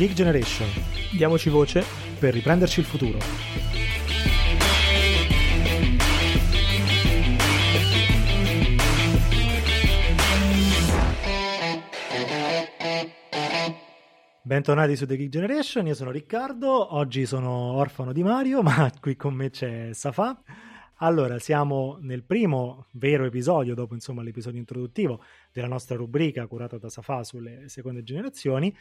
Geek Generation. Diamoci voce per riprenderci il futuro. Bentornati su The Geek Generation, io sono Riccardo, oggi sono orfano di Mario, ma qui con me c'è Safa. Allora, siamo nel primo vero episodio, dopo insomma l'episodio introduttivo della nostra rubrica curata da Safa sulle seconde generazioni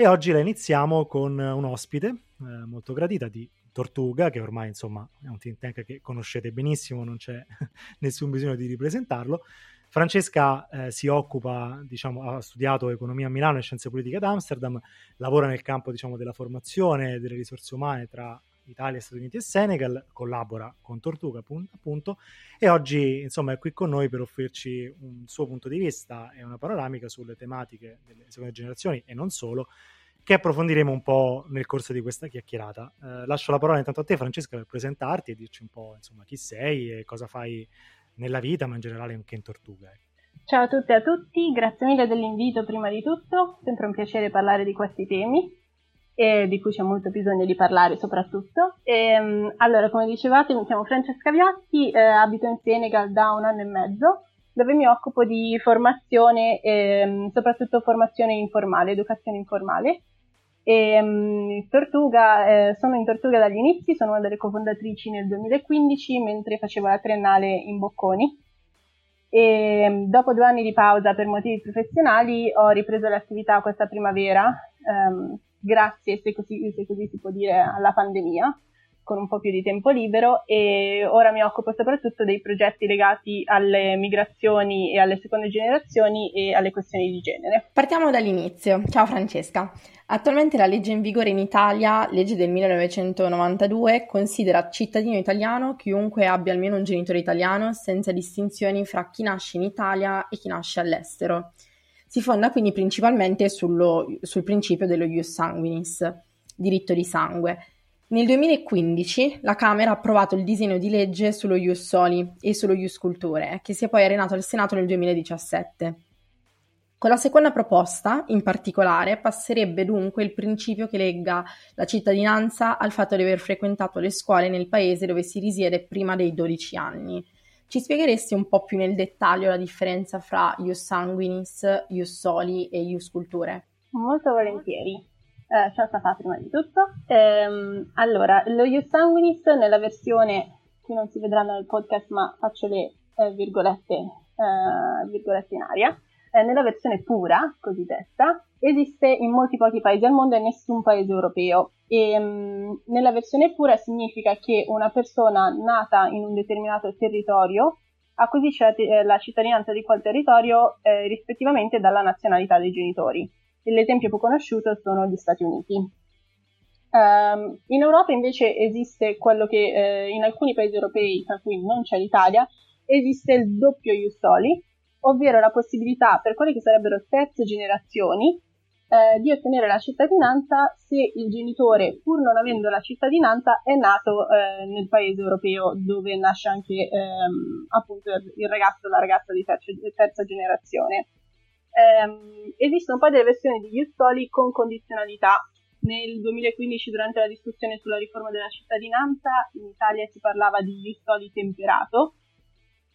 e oggi la iniziamo con un ospite eh, molto gradita di Tortuga, che ormai insomma è un think tank che conoscete benissimo, non c'è nessun bisogno di ripresentarlo. Francesca eh, si occupa, diciamo, ha studiato economia a Milano e scienze politiche ad Amsterdam, lavora nel campo diciamo, della formazione delle risorse umane tra Italia, Stati Uniti e Senegal, collabora con Tortuga appunto, e oggi insomma è qui con noi per offrirci un suo punto di vista e una panoramica sulle tematiche delle seconde generazioni e non solo, che approfondiremo un po' nel corso di questa chiacchierata. Eh, lascio la parola intanto a te Francesca per presentarti e dirci un po' insomma chi sei e cosa fai nella vita, ma in generale anche in Tortuga. Ecco. Ciao a tutte e a tutti, grazie mille dell'invito prima di tutto, sempre un piacere parlare di questi temi e di cui c'è molto bisogno di parlare soprattutto. E, um, allora, come dicevate, mi chiamo Francesca Viatti, eh, abito in Senegal da un anno e mezzo, dove mi occupo di formazione, eh, soprattutto formazione informale, educazione informale. E, um, Tortuga, eh, sono in Tortuga dagli inizi, sono una delle cofondatrici nel 2015 mentre facevo la triennale in Bocconi. E dopo due anni di pausa per motivi professionali ho ripreso l'attività questa primavera, um, grazie, se così, se così si può dire, alla pandemia con un po' più di tempo libero e ora mi occupo soprattutto dei progetti legati alle migrazioni e alle seconde generazioni e alle questioni di genere. Partiamo dall'inizio. Ciao Francesca. Attualmente la legge in vigore in Italia, legge del 1992, considera cittadino italiano chiunque abbia almeno un genitore italiano senza distinzioni fra chi nasce in Italia e chi nasce all'estero. Si fonda quindi principalmente sullo, sul principio dello ius sanguinis, diritto di sangue nel 2015 la Camera ha approvato il disegno di legge sullo Ius Soli e sullo Ius Culture, che si è poi arenato al Senato nel 2017. Con la seconda proposta, in particolare, passerebbe dunque il principio che lega la cittadinanza al fatto di aver frequentato le scuole nel paese dove si risiede prima dei 12 anni. Ci spiegheresti un po' più nel dettaglio la differenza fra Ius Sanguinis, Ius Soli e Ius Culture? Molto volentieri. Eh, ciao Safà prima di tutto. Ehm, allora, lo Ius Sanguinis nella versione, qui non si vedranno nel podcast ma faccio le eh, virgolette, eh, virgolette, in aria, eh, nella versione pura, cosiddetta, esiste in molti pochi paesi al mondo e nessun paese europeo. E, mh, mm, nella versione pura significa che una persona nata in un determinato territorio acquisisce la, la cittadinanza di quel territorio eh, rispettivamente dalla nazionalità dei genitori l'esempio più conosciuto sono gli Stati Uniti. Um, in Europa invece esiste quello che eh, in alcuni paesi europei, tra cui non c'è l'Italia, esiste il doppio Ius Soli, ovvero la possibilità per quelle che sarebbero terze generazioni eh, di ottenere la cittadinanza se il genitore, pur non avendo la cittadinanza, è nato eh, nel paese europeo dove nasce anche ehm, appunto il ragazzo o la ragazza di terza, terza generazione ehm, esistono poi delle versioni di Iustoli con condizionalità. Nel 2015, durante la discussione sulla riforma della cittadinanza, in Italia si parlava di Iustoli temperato,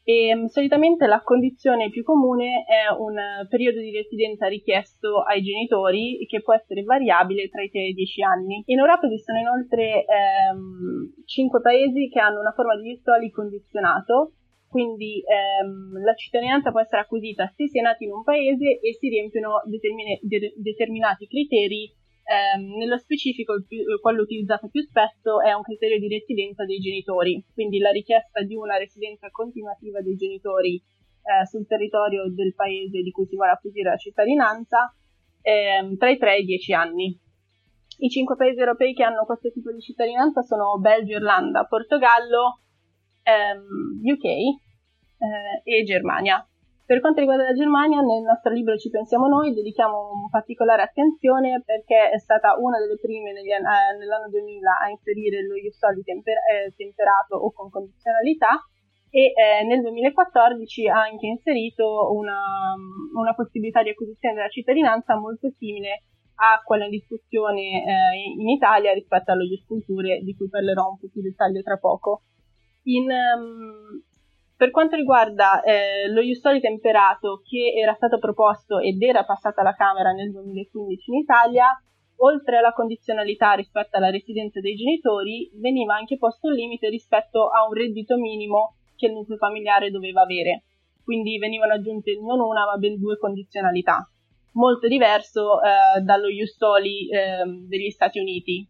e um, solitamente la condizione più comune è un periodo di residenza richiesto ai genitori che può essere variabile tra i 3 e i 10 anni. In Europa esistono inoltre um, 5 paesi che hanno una forma di Iustoli condizionato quindi ehm, la cittadinanza può essere acquisita se si è nati in un paese e si riempiono determine, de- determinati criteri. Ehm, nello specifico, più, quello utilizzato più spesso è un criterio di residenza dei genitori, quindi la richiesta di una residenza continuativa dei genitori eh, sul territorio del paese di cui si vuole acquisire la cittadinanza ehm, tra i 3 e i 10 anni. I cinque paesi europei che hanno questo tipo di cittadinanza sono Belgio, Irlanda, Portogallo, ehm, UK eh, e Germania. Per quanto riguarda la Germania, nel nostro libro Ci pensiamo noi dedichiamo particolare attenzione perché è stata una delle prime negli, eh, nell'anno 2000 a inserire lo Iusoli temper- eh, temperato o con condizionalità e eh, nel 2014 ha anche inserito una, una, possibilità di acquisizione della cittadinanza molto simile a quella in discussione eh, in Italia rispetto allo Ius Culture, di cui parlerò un po' più in dettaglio tra poco. In, um, per quanto riguarda eh, lo Ius Soli temperato che era stato proposto ed era passato alla Camera nel 2015 in Italia, oltre alla condizionalità rispetto alla residenza dei genitori, veniva anche posto un limite rispetto a un reddito minimo che il nucleo familiare doveva avere. Quindi venivano aggiunte non una ma ben due condizionalità, molto diverso eh, dallo Ius Soli eh, degli Stati Uniti.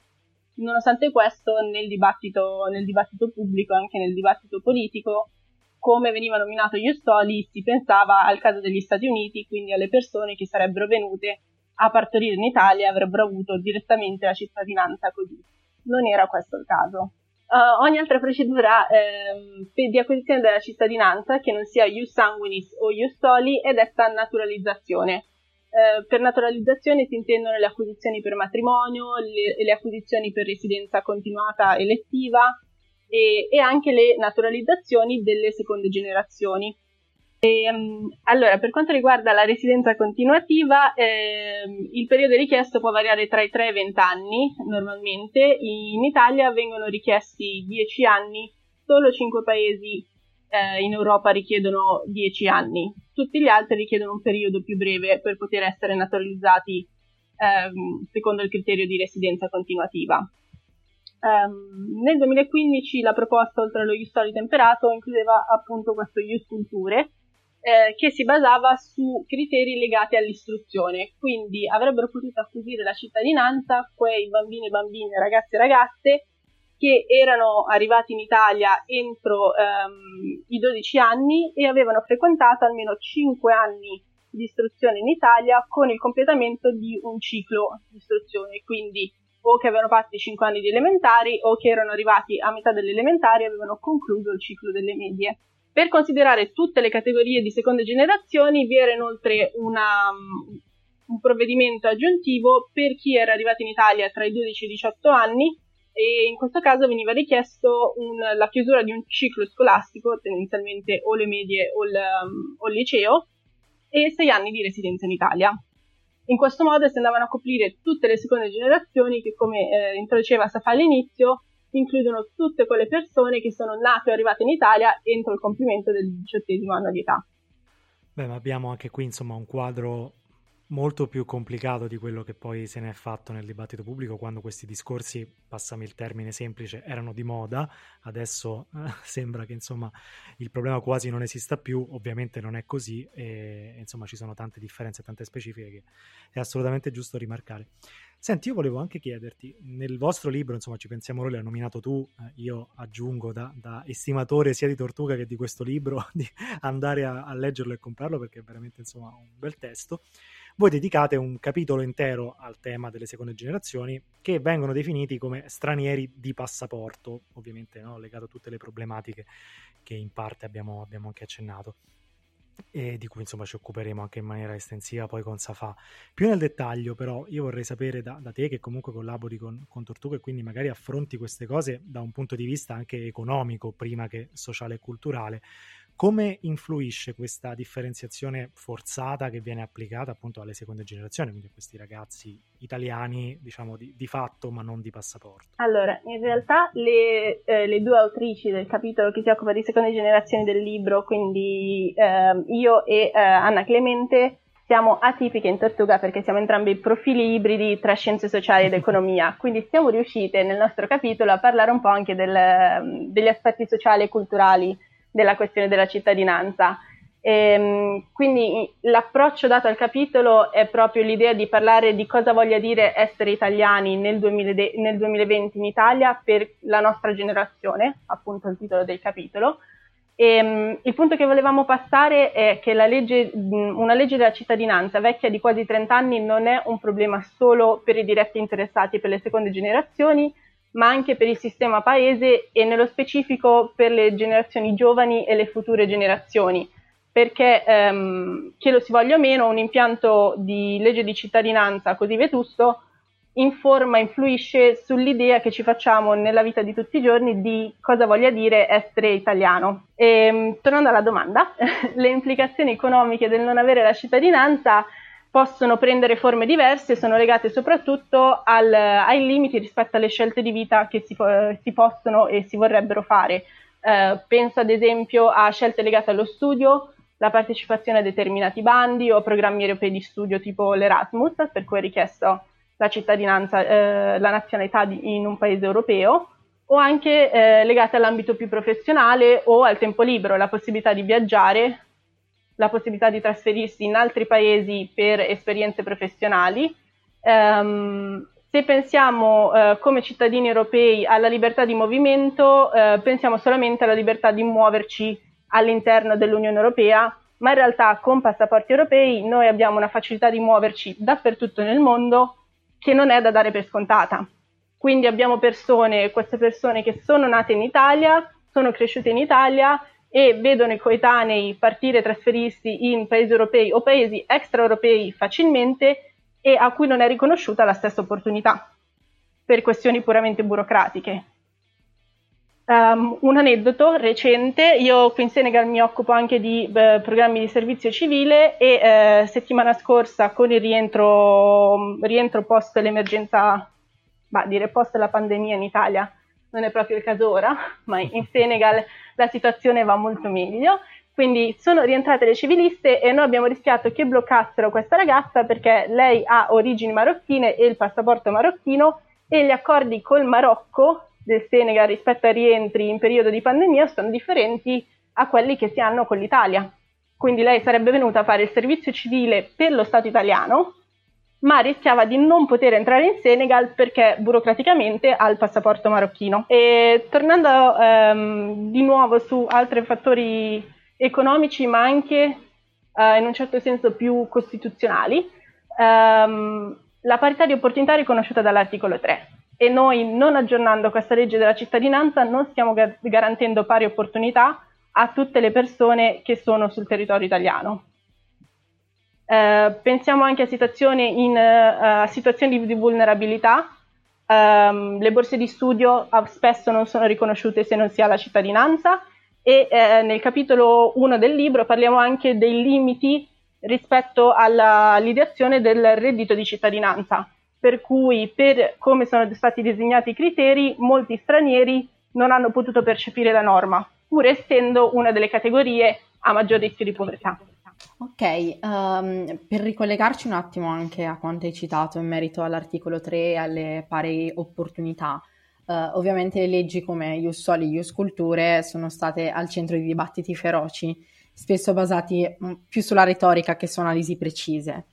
Nonostante questo, nel dibattito, nel dibattito pubblico, anche nel dibattito politico, come veniva nominato Ius Soli, si pensava al caso degli Stati Uniti, quindi alle persone che sarebbero venute a partorire in Italia e avrebbero avuto direttamente la cittadinanza così. Non era questo il caso. Uh, ogni altra procedura ehm, di acquisizione della cittadinanza, che non sia ius sanguinis o ius soli, è detta naturalizzazione. Uh, per naturalizzazione si intendono le acquisizioni per matrimonio, le, le acquisizioni per residenza continuata elettiva e, e anche le naturalizzazioni delle seconde generazioni. E, um, allora, per quanto riguarda la residenza continuativa, ehm, il periodo richiesto può variare tra i 3 e i 20 anni normalmente. In Italia vengono richiesti 10 anni, solo 5 paesi eh, in Europa richiedono 10 anni, tutti gli altri richiedono un periodo più breve per poter essere naturalizzati ehm, secondo il criterio di residenza continuativa. Um, nel 2015 la proposta, oltre allo Ius Soli temperato, includeva appunto questo Ius Culture, eh, che si basava su criteri legati all'istruzione, quindi avrebbero potuto acquisire la cittadinanza quei bambini e bambine, ragazzi e ragazze che erano arrivati in Italia entro ehm, i 12 anni e avevano frequentato almeno 5 anni di istruzione in Italia con il completamento di un ciclo di istruzione, quindi o che avevano fatto i 5 anni di elementari o che erano arrivati a metà delle elementari e avevano concluso il ciclo delle medie. Per considerare tutte le categorie di seconde generazioni vi era inoltre una, un provvedimento aggiuntivo per chi era arrivato in Italia tra i 12 e i 18 anni e in questo caso veniva richiesto un, la chiusura di un ciclo scolastico, tendenzialmente o le medie o il, o il liceo, e sei anni di residenza in Italia. In questo modo si andavano a coprire tutte le seconde generazioni che, come eh, introduceva Safa all'inizio, includono tutte quelle persone che sono nate o arrivate in Italia entro il compimento del diciottesimo anno di età. Beh, ma abbiamo anche qui insomma un quadro molto più complicato di quello che poi se ne è fatto nel dibattito pubblico quando questi discorsi, passami il termine semplice, erano di moda, adesso eh, sembra che insomma il problema quasi non esista più, ovviamente non è così e insomma ci sono tante differenze, tante specifiche che è assolutamente giusto rimarcare. Senti, io volevo anche chiederti, nel vostro libro, insomma, ci pensiamo noi, l'hai nominato tu, eh, io aggiungo da, da, estimatore sia di Tortuga che di questo libro, di andare a, a leggerlo e comprarlo perché è veramente, insomma, un bel testo voi dedicate un capitolo intero al tema delle seconde generazioni che vengono definiti come stranieri di passaporto, ovviamente no? legato a tutte le problematiche che in parte abbiamo, abbiamo anche accennato e di cui insomma ci occuperemo anche in maniera estensiva poi con Safa. Più nel dettaglio però io vorrei sapere da, da te che comunque collabori con, con Tortuga e quindi magari affronti queste cose da un punto di vista anche economico prima che sociale e culturale, come influisce questa differenziazione forzata che viene applicata appunto alle seconde generazioni, quindi a questi ragazzi italiani, diciamo di, di fatto, ma non di passaporto? Allora, in realtà le, eh, le, due autrici del capitolo che si occupa di seconde generazioni del libro, quindi eh, io e eh, Anna Clemente, siamo atipiche in Tortuga perché siamo entrambi profili ibridi tra scienze sociali ed economia, quindi siamo riuscite nel nostro capitolo a parlare un po' anche del, degli aspetti sociali e culturali della questione della cittadinanza. E, ehm, quindi l'approccio dato al capitolo è proprio l'idea di parlare di cosa voglia dire essere italiani nel, 2000, nel 2020 in Italia per la nostra generazione, appunto il titolo del capitolo. E, um, il punto che volevamo passare è che legge, una legge della cittadinanza vecchia di quasi 30 anni non è un problema solo per i diretti interessati per le seconde generazioni, ma anche per il sistema paese e nello specifico per le generazioni giovani e le future generazioni, perché ehm, che lo si voglia o meno, un impianto di legge di cittadinanza così vetusto informa, influisce sull'idea che ci facciamo nella vita di tutti i giorni di cosa voglia dire essere italiano. E, ehm, tornando alla domanda, le implicazioni economiche del non avere la cittadinanza possono prendere forme diverse, sono legate soprattutto al, ai limiti rispetto alle scelte di vita che si, si possono e si vorrebbero fare. Eh, penso ad esempio a scelte legate allo studio, la partecipazione a determinati bandi o programmi europei di studio tipo l'Erasmus, per cui è richiesto la cittadinanza, eh, la nazionalità di, in un paese europeo, o anche eh, legate all'ambito più professionale o al tempo libero, la possibilità di viaggiare la possibilità di trasferirsi in altri paesi per esperienze professionali. Um, se pensiamo uh, come cittadini europei alla libertà di movimento, uh, pensiamo solamente alla libertà di muoverci all'interno dell'Unione Europea, ma in realtà con passaporti europei noi abbiamo una facilità di muoverci dappertutto nel mondo che non è da dare per scontata. Quindi abbiamo persone, queste persone che sono nate in Italia, sono cresciute in Italia e vedono i coetanei partire e trasferirsi in paesi europei o paesi extraeuropei facilmente e a cui non è riconosciuta la stessa opportunità per questioni puramente burocratiche. Um, un aneddoto recente, io qui in Senegal mi occupo anche di beh, programmi di servizio civile e eh, settimana scorsa con il rientro, rientro post l'emergenza, bah, dire post la pandemia in Italia, non è proprio il caso ora, ma in Senegal la situazione va molto meglio. Quindi sono rientrate le civiliste e noi abbiamo rischiato che bloccassero questa ragazza perché lei ha origini marocchine e il passaporto marocchino e gli accordi col Marocco del Senegal rispetto ai rientri in periodo di pandemia sono differenti a quelli che si hanno con l'Italia. Quindi lei sarebbe venuta a fare il servizio civile per lo Stato italiano, ma rischiava di non poter entrare in Senegal perché burocraticamente ha il passaporto marocchino. E tornando ehm, di nuovo su altri fattori economici, ma anche eh, in un certo senso più costituzionali, ehm, la parità di opportunità è riconosciuta dall'articolo 3 e noi non aggiornando questa legge della cittadinanza non stiamo gar- garantendo pari opportunità a tutte le persone che sono sul territorio italiano. Eh, pensiamo anche a situazioni, in, uh, situazioni di vulnerabilità. Um, le borse di studio spesso non sono riconosciute se non si ha la cittadinanza e eh, nel capitolo 1 del libro parliamo anche dei limiti rispetto all'ideazione del reddito di cittadinanza, per cui per come sono stati disegnati i criteri molti stranieri non hanno potuto percepire la norma, pur essendo una delle categorie a maggior rischio di povertà. Ok, um, per ricollegarci un attimo anche a quanto hai citato in merito all'articolo 3 e alle pari opportunità, uh, ovviamente le leggi come Ius Soli e Ius Culture sono state al centro di dibattiti feroci, spesso basati mm, più sulla retorica che su analisi precise.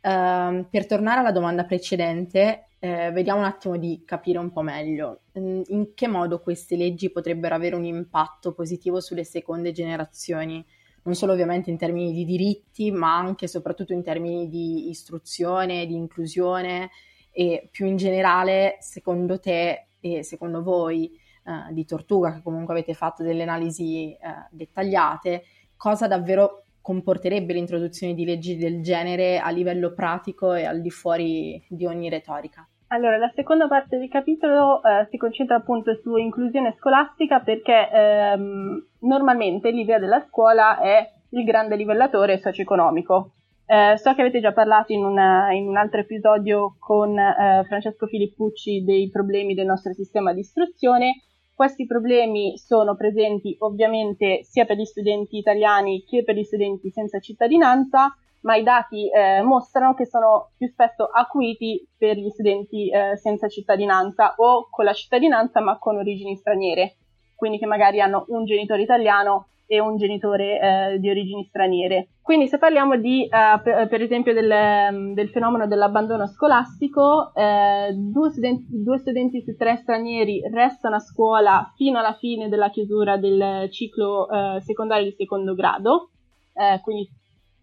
Uh, per tornare alla domanda precedente, eh, vediamo un attimo di capire un po' meglio mm, in che modo queste leggi potrebbero avere un impatto positivo sulle seconde generazioni non solo ovviamente in termini di diritti, ma anche e soprattutto in termini di istruzione, di inclusione e più in generale, secondo te e secondo voi eh, di Tortuga, che comunque avete fatto delle analisi eh, dettagliate, cosa davvero comporterebbe l'introduzione di leggi del genere a livello pratico e al di fuori di ogni retorica? Allora, la seconda parte del capitolo eh, si concentra appunto su inclusione scolastica perché ehm, normalmente l'idea della scuola è il grande livellatore socio-economico. Eh, so che avete già parlato in, una, in un altro episodio con eh, Francesco Filippucci dei problemi del nostro sistema di istruzione. Questi problemi sono presenti ovviamente sia per gli studenti italiani che per gli studenti senza cittadinanza ma i dati eh, mostrano che sono più spesso acuiti per gli studenti eh, senza cittadinanza o con la cittadinanza ma con origini straniere, quindi che magari hanno un genitore italiano e un genitore eh, di origini straniere. Quindi se parliamo di, eh, per, per, esempio del, del, fenomeno dell'abbandono scolastico, eh, due studenti, due studenti su tre stranieri restano a scuola fino alla fine della chiusura del ciclo eh, secondario di secondo grado, quindi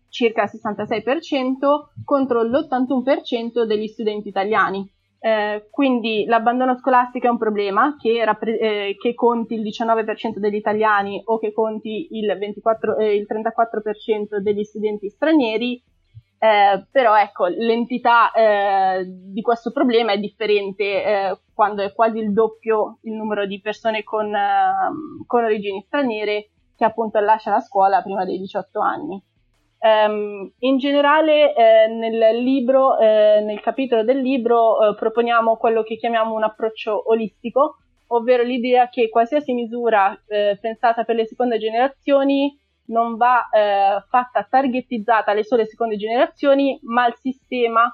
circa il 66% contro l'81% degli studenti italiani. Eh, quindi l'abbandono scolastico è un problema che, rappre- eh, che, conti il 19% degli italiani o che conti il, 24, eh, il 34% degli studenti stranieri, eh, però ecco, l'entità eh, di questo problema è differente eh, quando è quasi il doppio il numero di persone con, con origini straniere che appunto lascia la scuola prima dei 18 anni. Um, in generale eh, nel libro, eh, nel capitolo del libro, eh, proponiamo quello che chiamiamo un approccio olistico, ovvero l'idea che qualsiasi misura eh, pensata per le seconde generazioni non va eh, fatta targetizzata alle sole seconde generazioni, ma al sistema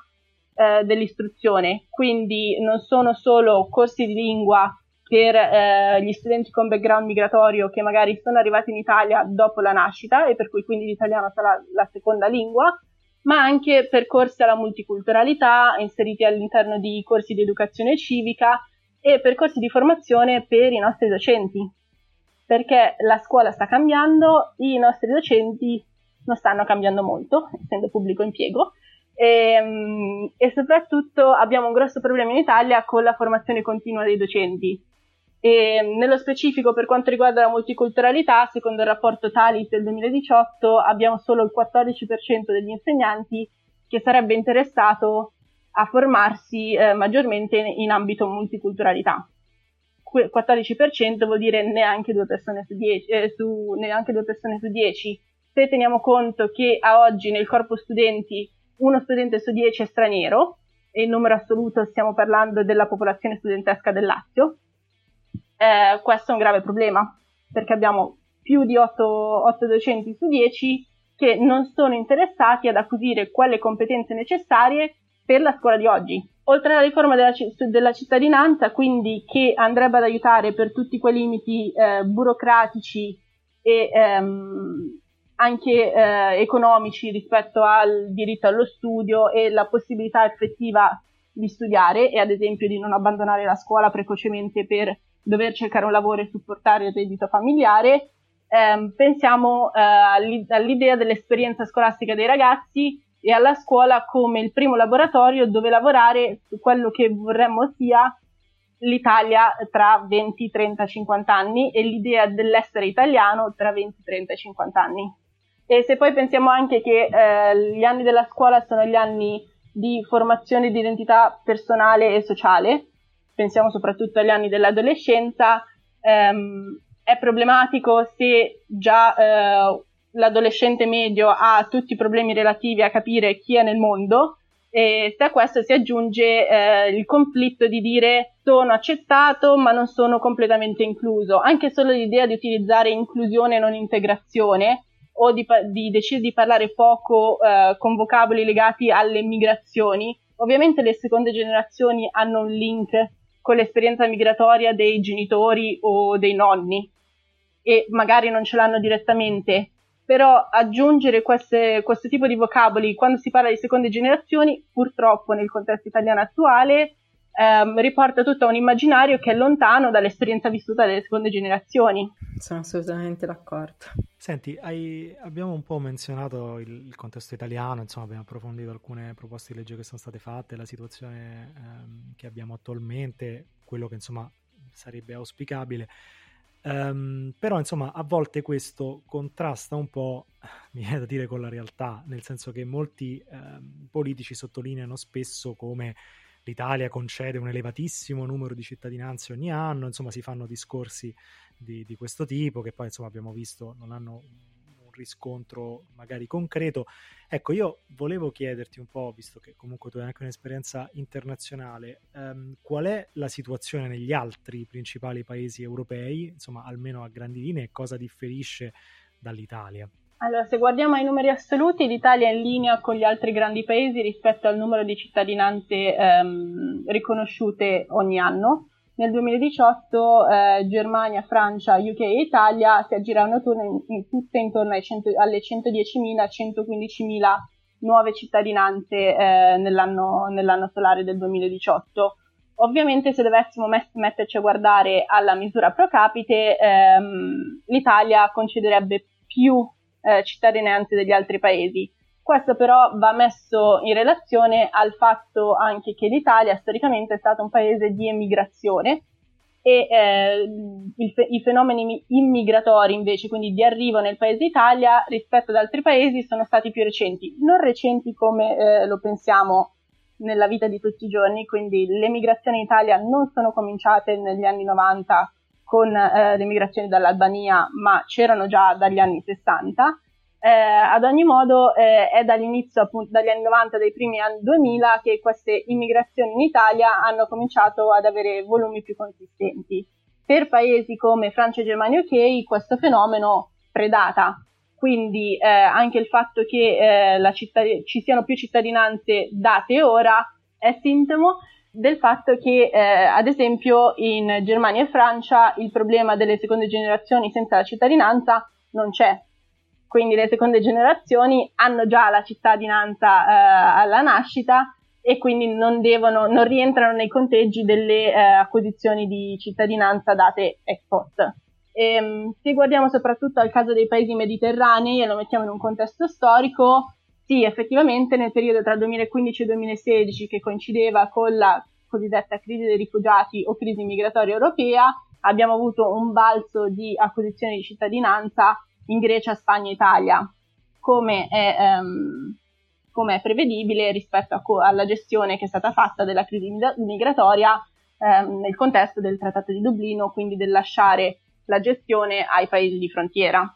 eh, dell'istruzione. Quindi non sono solo corsi di lingua per eh, gli studenti con background migratorio che magari sono arrivati in Italia dopo la nascita e per cui quindi l'italiano sarà la seconda lingua, ma anche percorsi alla multiculturalità inseriti all'interno di corsi di educazione civica e percorsi di formazione per i nostri docenti, perché la scuola sta cambiando, i nostri docenti non stanno cambiando molto, essendo pubblico impiego, e, ehm, e, soprattutto abbiamo un grosso problema in Italia con la formazione continua dei docenti. E nello specifico per quanto riguarda la multiculturalità, secondo il rapporto Talis del 2018, abbiamo solo il 14% degli insegnanti che sarebbe interessato a formarsi eh, maggiormente in ambito multiculturalità. 14% vuol dire neanche due persone su 10, eh, su, neanche due persone su 10. Se teniamo conto che a oggi nel corpo studenti uno studente su 10 è straniero, e in numero assoluto stiamo parlando della popolazione studentesca del Lazio, eh, questo è un grave problema, perché abbiamo più di 8, 8 docenti su 10 che non sono interessati ad acquisire quelle competenze necessarie per la scuola di oggi. Oltre alla riforma della, della cittadinanza, quindi che andrebbe ad aiutare per tutti quei limiti eh, burocratici e ehm, anche eh, economici rispetto al diritto allo studio e la possibilità effettiva di studiare e ad esempio di non abbandonare la scuola precocemente per dover cercare un lavoro e supportare il reddito familiare, ehm, pensiamo eh, all'idea dell'esperienza scolastica dei ragazzi e alla scuola come il primo laboratorio dove lavorare su quello che vorremmo sia l'Italia tra 20, 30, 50 anni e l'idea dell'essere italiano tra 20, 30 e 50 anni. E se poi pensiamo anche che eh, gli anni della scuola sono gli anni di formazione di identità personale e sociale, pensiamo soprattutto agli anni dell'adolescenza, ehm, è problematico se già eh, l'adolescente medio ha tutti i problemi relativi a capire chi è nel mondo e se a questo si aggiunge eh, il conflitto di dire sono accettato ma non sono completamente incluso, anche solo l'idea di utilizzare inclusione e non integrazione o di, di decidere di parlare poco eh, con vocaboli legati alle migrazioni, ovviamente le seconde generazioni hanno un link con l'esperienza migratoria dei genitori o dei nonni e magari non ce l'hanno direttamente, però aggiungere queste, questo tipo di vocaboli quando si parla di seconde generazioni, purtroppo nel contesto italiano attuale, ehm, riporta tutto a un immaginario che è lontano dall'esperienza vissuta delle seconde generazioni. Sono assolutamente d'accordo. Senti, hai, abbiamo un po' menzionato il, il, contesto italiano, insomma abbiamo approfondito alcune proposte di legge che sono state fatte, la situazione ehm, che abbiamo attualmente, quello che insomma sarebbe auspicabile. Um, però insomma a volte questo contrasta un po', mi viene da dire, con la realtà, nel senso che molti um, politici sottolineano spesso come l'Italia concede un elevatissimo numero di cittadinanze ogni anno, insomma si fanno discorsi di, di questo tipo che poi insomma abbiamo visto non hanno un riscontro magari concreto. Ecco, io volevo chiederti un po', visto che comunque tu hai anche un'esperienza internazionale, ehm, qual è la situazione negli altri principali paesi europei, insomma almeno a grandi linee, cosa differisce dall'Italia? Allora, se guardiamo ai numeri assoluti, l'Italia è in linea con gli altri grandi paesi rispetto al numero di cittadinanze ehm, riconosciute ogni anno. Nel 2018 eh, Germania, Francia, UK e Italia si aggiravano in, in, tutte intorno 100, alle 110.000-115.000 nuove cittadinanze eh, nell'anno, nell'anno, solare del 2018. Ovviamente se dovessimo met- metterci a guardare alla misura pro capite, ehm, l'Italia concederebbe più eh, cittadinanze degli altri paesi. Questo però va messo in relazione al fatto anche che l'Italia storicamente è stato un paese di emigrazione e eh, il, i fenomeni immigratori invece, quindi di arrivo nel paese Italia rispetto ad altri paesi sono stati più recenti, non recenti come eh, lo pensiamo nella vita di tutti i giorni, quindi le migrazioni in Italia non sono cominciate negli anni 90 con eh, le migrazioni dall'Albania, ma c'erano già dagli anni 60. Eh, ad ogni modo eh, è dall'inizio, appunto, dagli anni 90, dai primi anni 2000, che queste immigrazioni in Italia hanno cominciato ad avere volumi più consistenti. Per paesi come Francia, Germania e UK questo fenomeno predata, quindi eh, anche il fatto che eh, cittad- ci siano più cittadinanze date ora è sintomo del fatto che, eh, ad esempio, in Germania e Francia il problema delle seconde generazioni senza la cittadinanza non c'è. Quindi le seconde generazioni hanno già la cittadinanza eh, alla nascita e quindi non, devono, non rientrano nei conteggi delle eh, acquisizioni di cittadinanza date ex post. Ehm, se guardiamo soprattutto al caso dei paesi mediterranei e lo mettiamo in un contesto storico, sì, effettivamente nel periodo tra 2015 e 2016, che coincideva con la cosiddetta crisi dei rifugiati o crisi migratoria europea, abbiamo avuto un balzo di acquisizione di cittadinanza in Grecia, Spagna e Italia, come è, um, come è prevedibile rispetto co- alla gestione che è stata fatta della crisi migratoria um, nel contesto del Trattato di Dublino, quindi del lasciare la gestione ai paesi di frontiera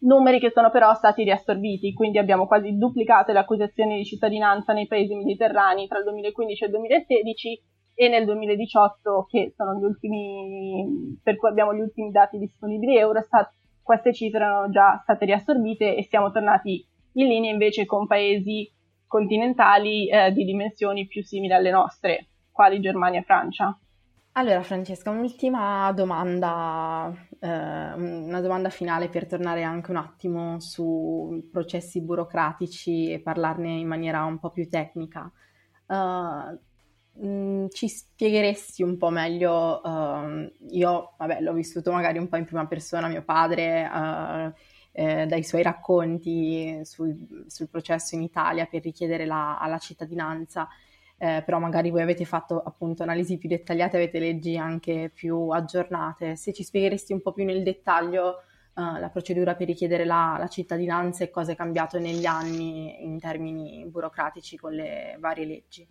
numeri che sono però stati riassorbiti, quindi abbiamo quasi duplicato le acquisizioni di cittadinanza nei paesi mediterranei tra il 2015 e il 2016 e nel 2018, che sono gli ultimi, per cui abbiamo gli ultimi dati disponibili Eurostat, queste cifre erano già state riassorbite e siamo tornati in linea invece con paesi continentali eh, di dimensioni più simili alle nostre, quali Germania e Francia. Allora Francesca, un'ultima domanda, una domanda finale per tornare anche un attimo sui processi burocratici e parlarne in maniera un po' più tecnica. Uh, ci spiegheresti un po' meglio, uh, io vabbè, l'ho vissuto magari un po' in prima persona, mio padre, uh, eh, dai suoi racconti sul, sul, processo in Italia per richiedere la, la cittadinanza eh, però magari voi avete fatto appunto analisi più dettagliate, avete leggi anche più aggiornate. Se ci spiegheresti un po' più nel dettaglio uh, la procedura per richiedere la, la, cittadinanza e cosa è cambiato negli anni in termini burocratici con le varie leggi.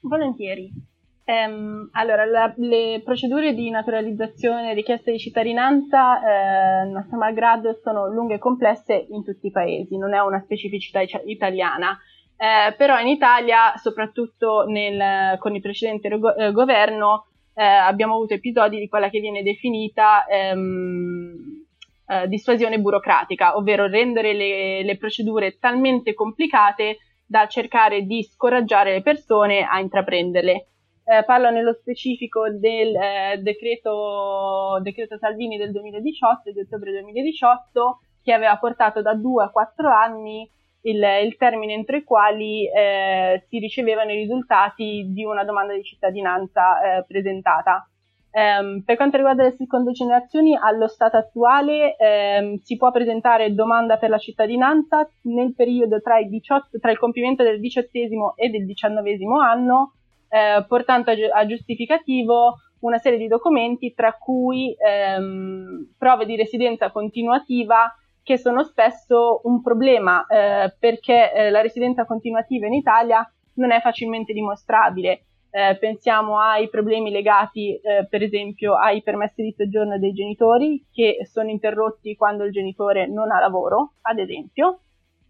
Volentieri. Um, allora, la, le procedure di naturalizzazione e richiesta di cittadinanza, eh, nostro malgrado, sono lunghe e complesse in tutti i paesi, non è una specificità italiana. Eh, però in Italia, soprattutto nel, con il precedente go- eh, governo, eh, abbiamo avuto episodi di quella che viene definita ehm, eh, dissuasione burocratica, ovvero rendere le, le, procedure talmente complicate da cercare di scoraggiare le persone a intraprenderle. Eh, parlo nello specifico del eh, decreto, decreto Salvini del 2018, di ottobre 2018, che aveva portato da due a quattro anni il, il termine entro i quali eh, si ricevevano i risultati di una domanda di cittadinanza eh, presentata. Um, per quanto riguarda le seconde generazioni, allo stato attuale um, si può presentare domanda per la cittadinanza nel periodo tra il, 18, tra il compimento del diciottesimo e del diciannovesimo anno, eh, portando a, a, giustificativo una serie di documenti, tra cui um, prove di residenza continuativa che sono spesso un problema eh, perché eh, la residenza continuativa in Italia non è facilmente dimostrabile. Eh, pensiamo ai problemi legati, eh, per esempio, ai permessi di soggiorno dei genitori che sono interrotti quando il genitore non ha lavoro, ad esempio.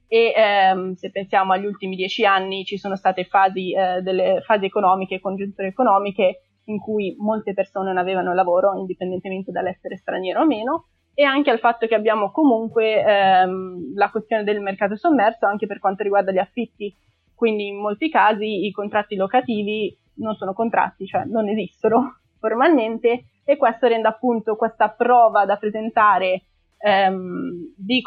E ehm, se pensiamo agli ultimi dieci anni ci sono state fasi, eh, delle fasi economiche, congiunture economiche in cui molte persone non avevano lavoro, indipendentemente dall'essere straniero o meno, e anche al fatto che abbiamo comunque ehm, la questione del mercato sommerso anche per quanto riguarda gli affitti. Quindi in molti casi i contratti locativi non sono contratti, cioè non esistono formalmente e questo rende appunto questa prova da presentare ehm, di,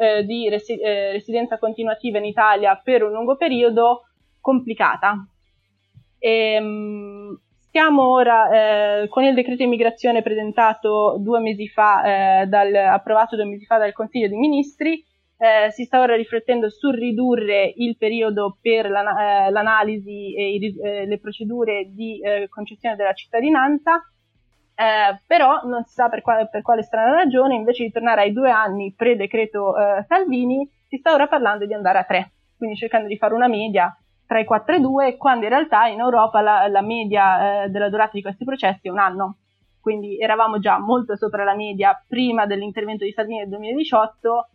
eh, di resi- eh, residenza continuativa in Italia per un lungo periodo complicata. E, siamo ora eh, con il decreto immigrazione presentato due mesi fa, eh, dal, approvato due mesi fa dal Consiglio dei Ministri, eh, si sta ora riflettendo su ridurre il periodo per la, eh, l'analisi e i, eh, le procedure di eh, concessione della cittadinanza, però non si sa per quale, per quale, strana ragione, invece di tornare ai due anni pre-decreto Salvini, si sta ora parlando di andare a tre, quindi cercando di fare una media tra i 4 e 2, quando in realtà in Europa la, la media eh, della durata di questi processi è un anno. Quindi eravamo già molto sopra la media prima dell'intervento di Salvini nel 2018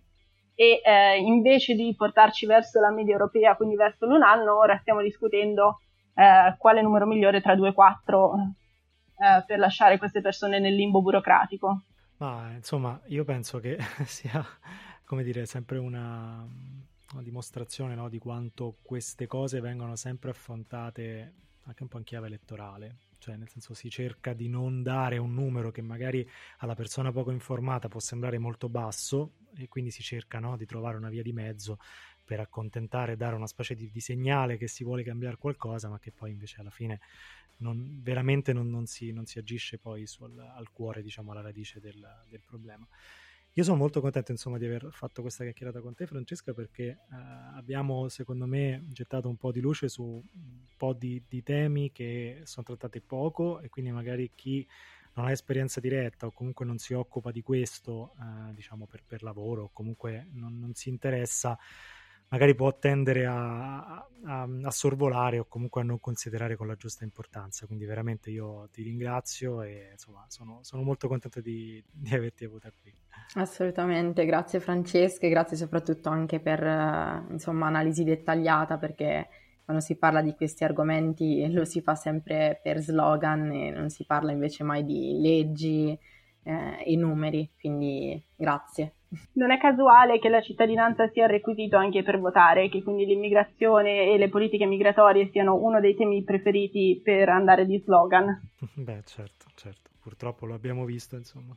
e eh, invece di portarci verso la media europea, quindi verso l'un anno, ora stiamo discutendo eh, quale numero migliore tra 2 e 4 eh, per lasciare queste persone nel limbo burocratico. Ma insomma, io penso che sia, come dire, sempre una, una dimostrazione no, di quanto queste cose vengono sempre affrontate anche un po' in chiave elettorale, cioè nel senso si cerca di non dare un numero che magari alla persona poco informata può sembrare molto basso e quindi si cerca no, di trovare una via di mezzo per accontentare, dare una specie di, di, segnale che si vuole cambiare qualcosa, ma che poi invece alla fine non, veramente non, non, si, non, si, agisce poi sul, al cuore, diciamo, alla radice del, del problema. Io sono molto contento insomma di aver fatto questa chiacchierata con te Francesca perché eh, abbiamo secondo me gettato un po' di luce su un po' di, di, temi che sono trattati poco e quindi magari chi non ha esperienza diretta o comunque non si occupa di questo eh, diciamo per, per, lavoro o comunque non, non si interessa magari può tendere a, a, a, sorvolare o comunque a non considerare con la giusta importanza. Quindi veramente io ti ringrazio e insomma sono, sono molto contento di, di, averti avuta qui. Assolutamente, grazie Francesca e grazie soprattutto anche per insomma analisi dettagliata perché quando si parla di questi argomenti lo si fa sempre per slogan e non si parla invece mai di leggi eh, e numeri, quindi grazie. Non è casuale che la cittadinanza sia il requisito anche per votare, che quindi l'immigrazione e le politiche migratorie siano uno dei temi preferiti per andare di slogan. Beh, certo, certo, purtroppo lo abbiamo visto, insomma.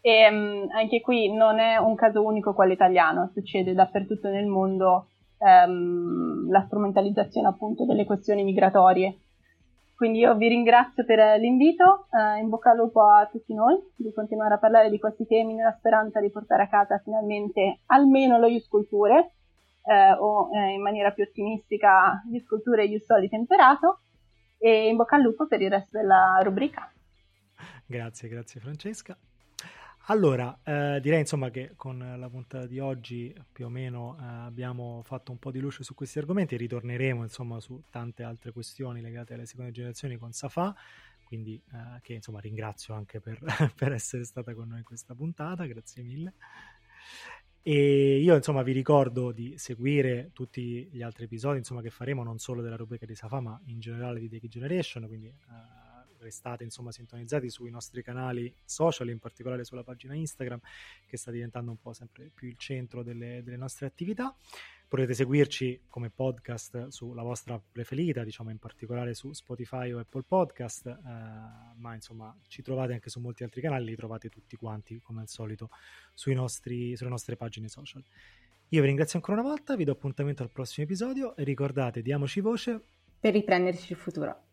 E um, anche qui non è un caso unico quello italiano, succede dappertutto nel mondo um, la strumentalizzazione appunto delle questioni migratorie quindi io vi ringrazio per l'invito, eh, in bocca al lupo a tutti noi di continuare a parlare di questi temi nella speranza di portare a casa finalmente almeno lo Ius eh, o eh, in maniera più ottimistica Ius Culture e Ius Soli temperato e in bocca al lupo per il resto della rubrica. Grazie, grazie Francesca. Allora, eh, direi insomma che con la puntata di oggi più o meno eh, abbiamo fatto un po' di luce su questi argomenti, ritorneremo insomma su tante altre questioni legate alle seconde generazioni con Safa, quindi eh, che insomma ringrazio anche per, per, essere stata con noi in questa puntata, grazie mille. E io insomma vi ricordo di seguire tutti gli altri episodi insomma, che faremo non solo della rubrica di Safa ma in generale di The Generation, quindi eh, restate insomma sintonizzati sui nostri canali social, in particolare sulla pagina Instagram, che sta diventando un po' sempre più il centro delle, delle nostre attività. Potete seguirci come podcast sulla vostra preferita, diciamo in particolare su Spotify o Apple Podcast, eh, ma insomma ci trovate anche su molti altri canali, li trovate tutti quanti come al solito nostri, sulle nostre pagine social. Io vi ringrazio ancora una volta, vi do appuntamento al prossimo episodio e ricordate, diamoci voce per riprenderci il futuro.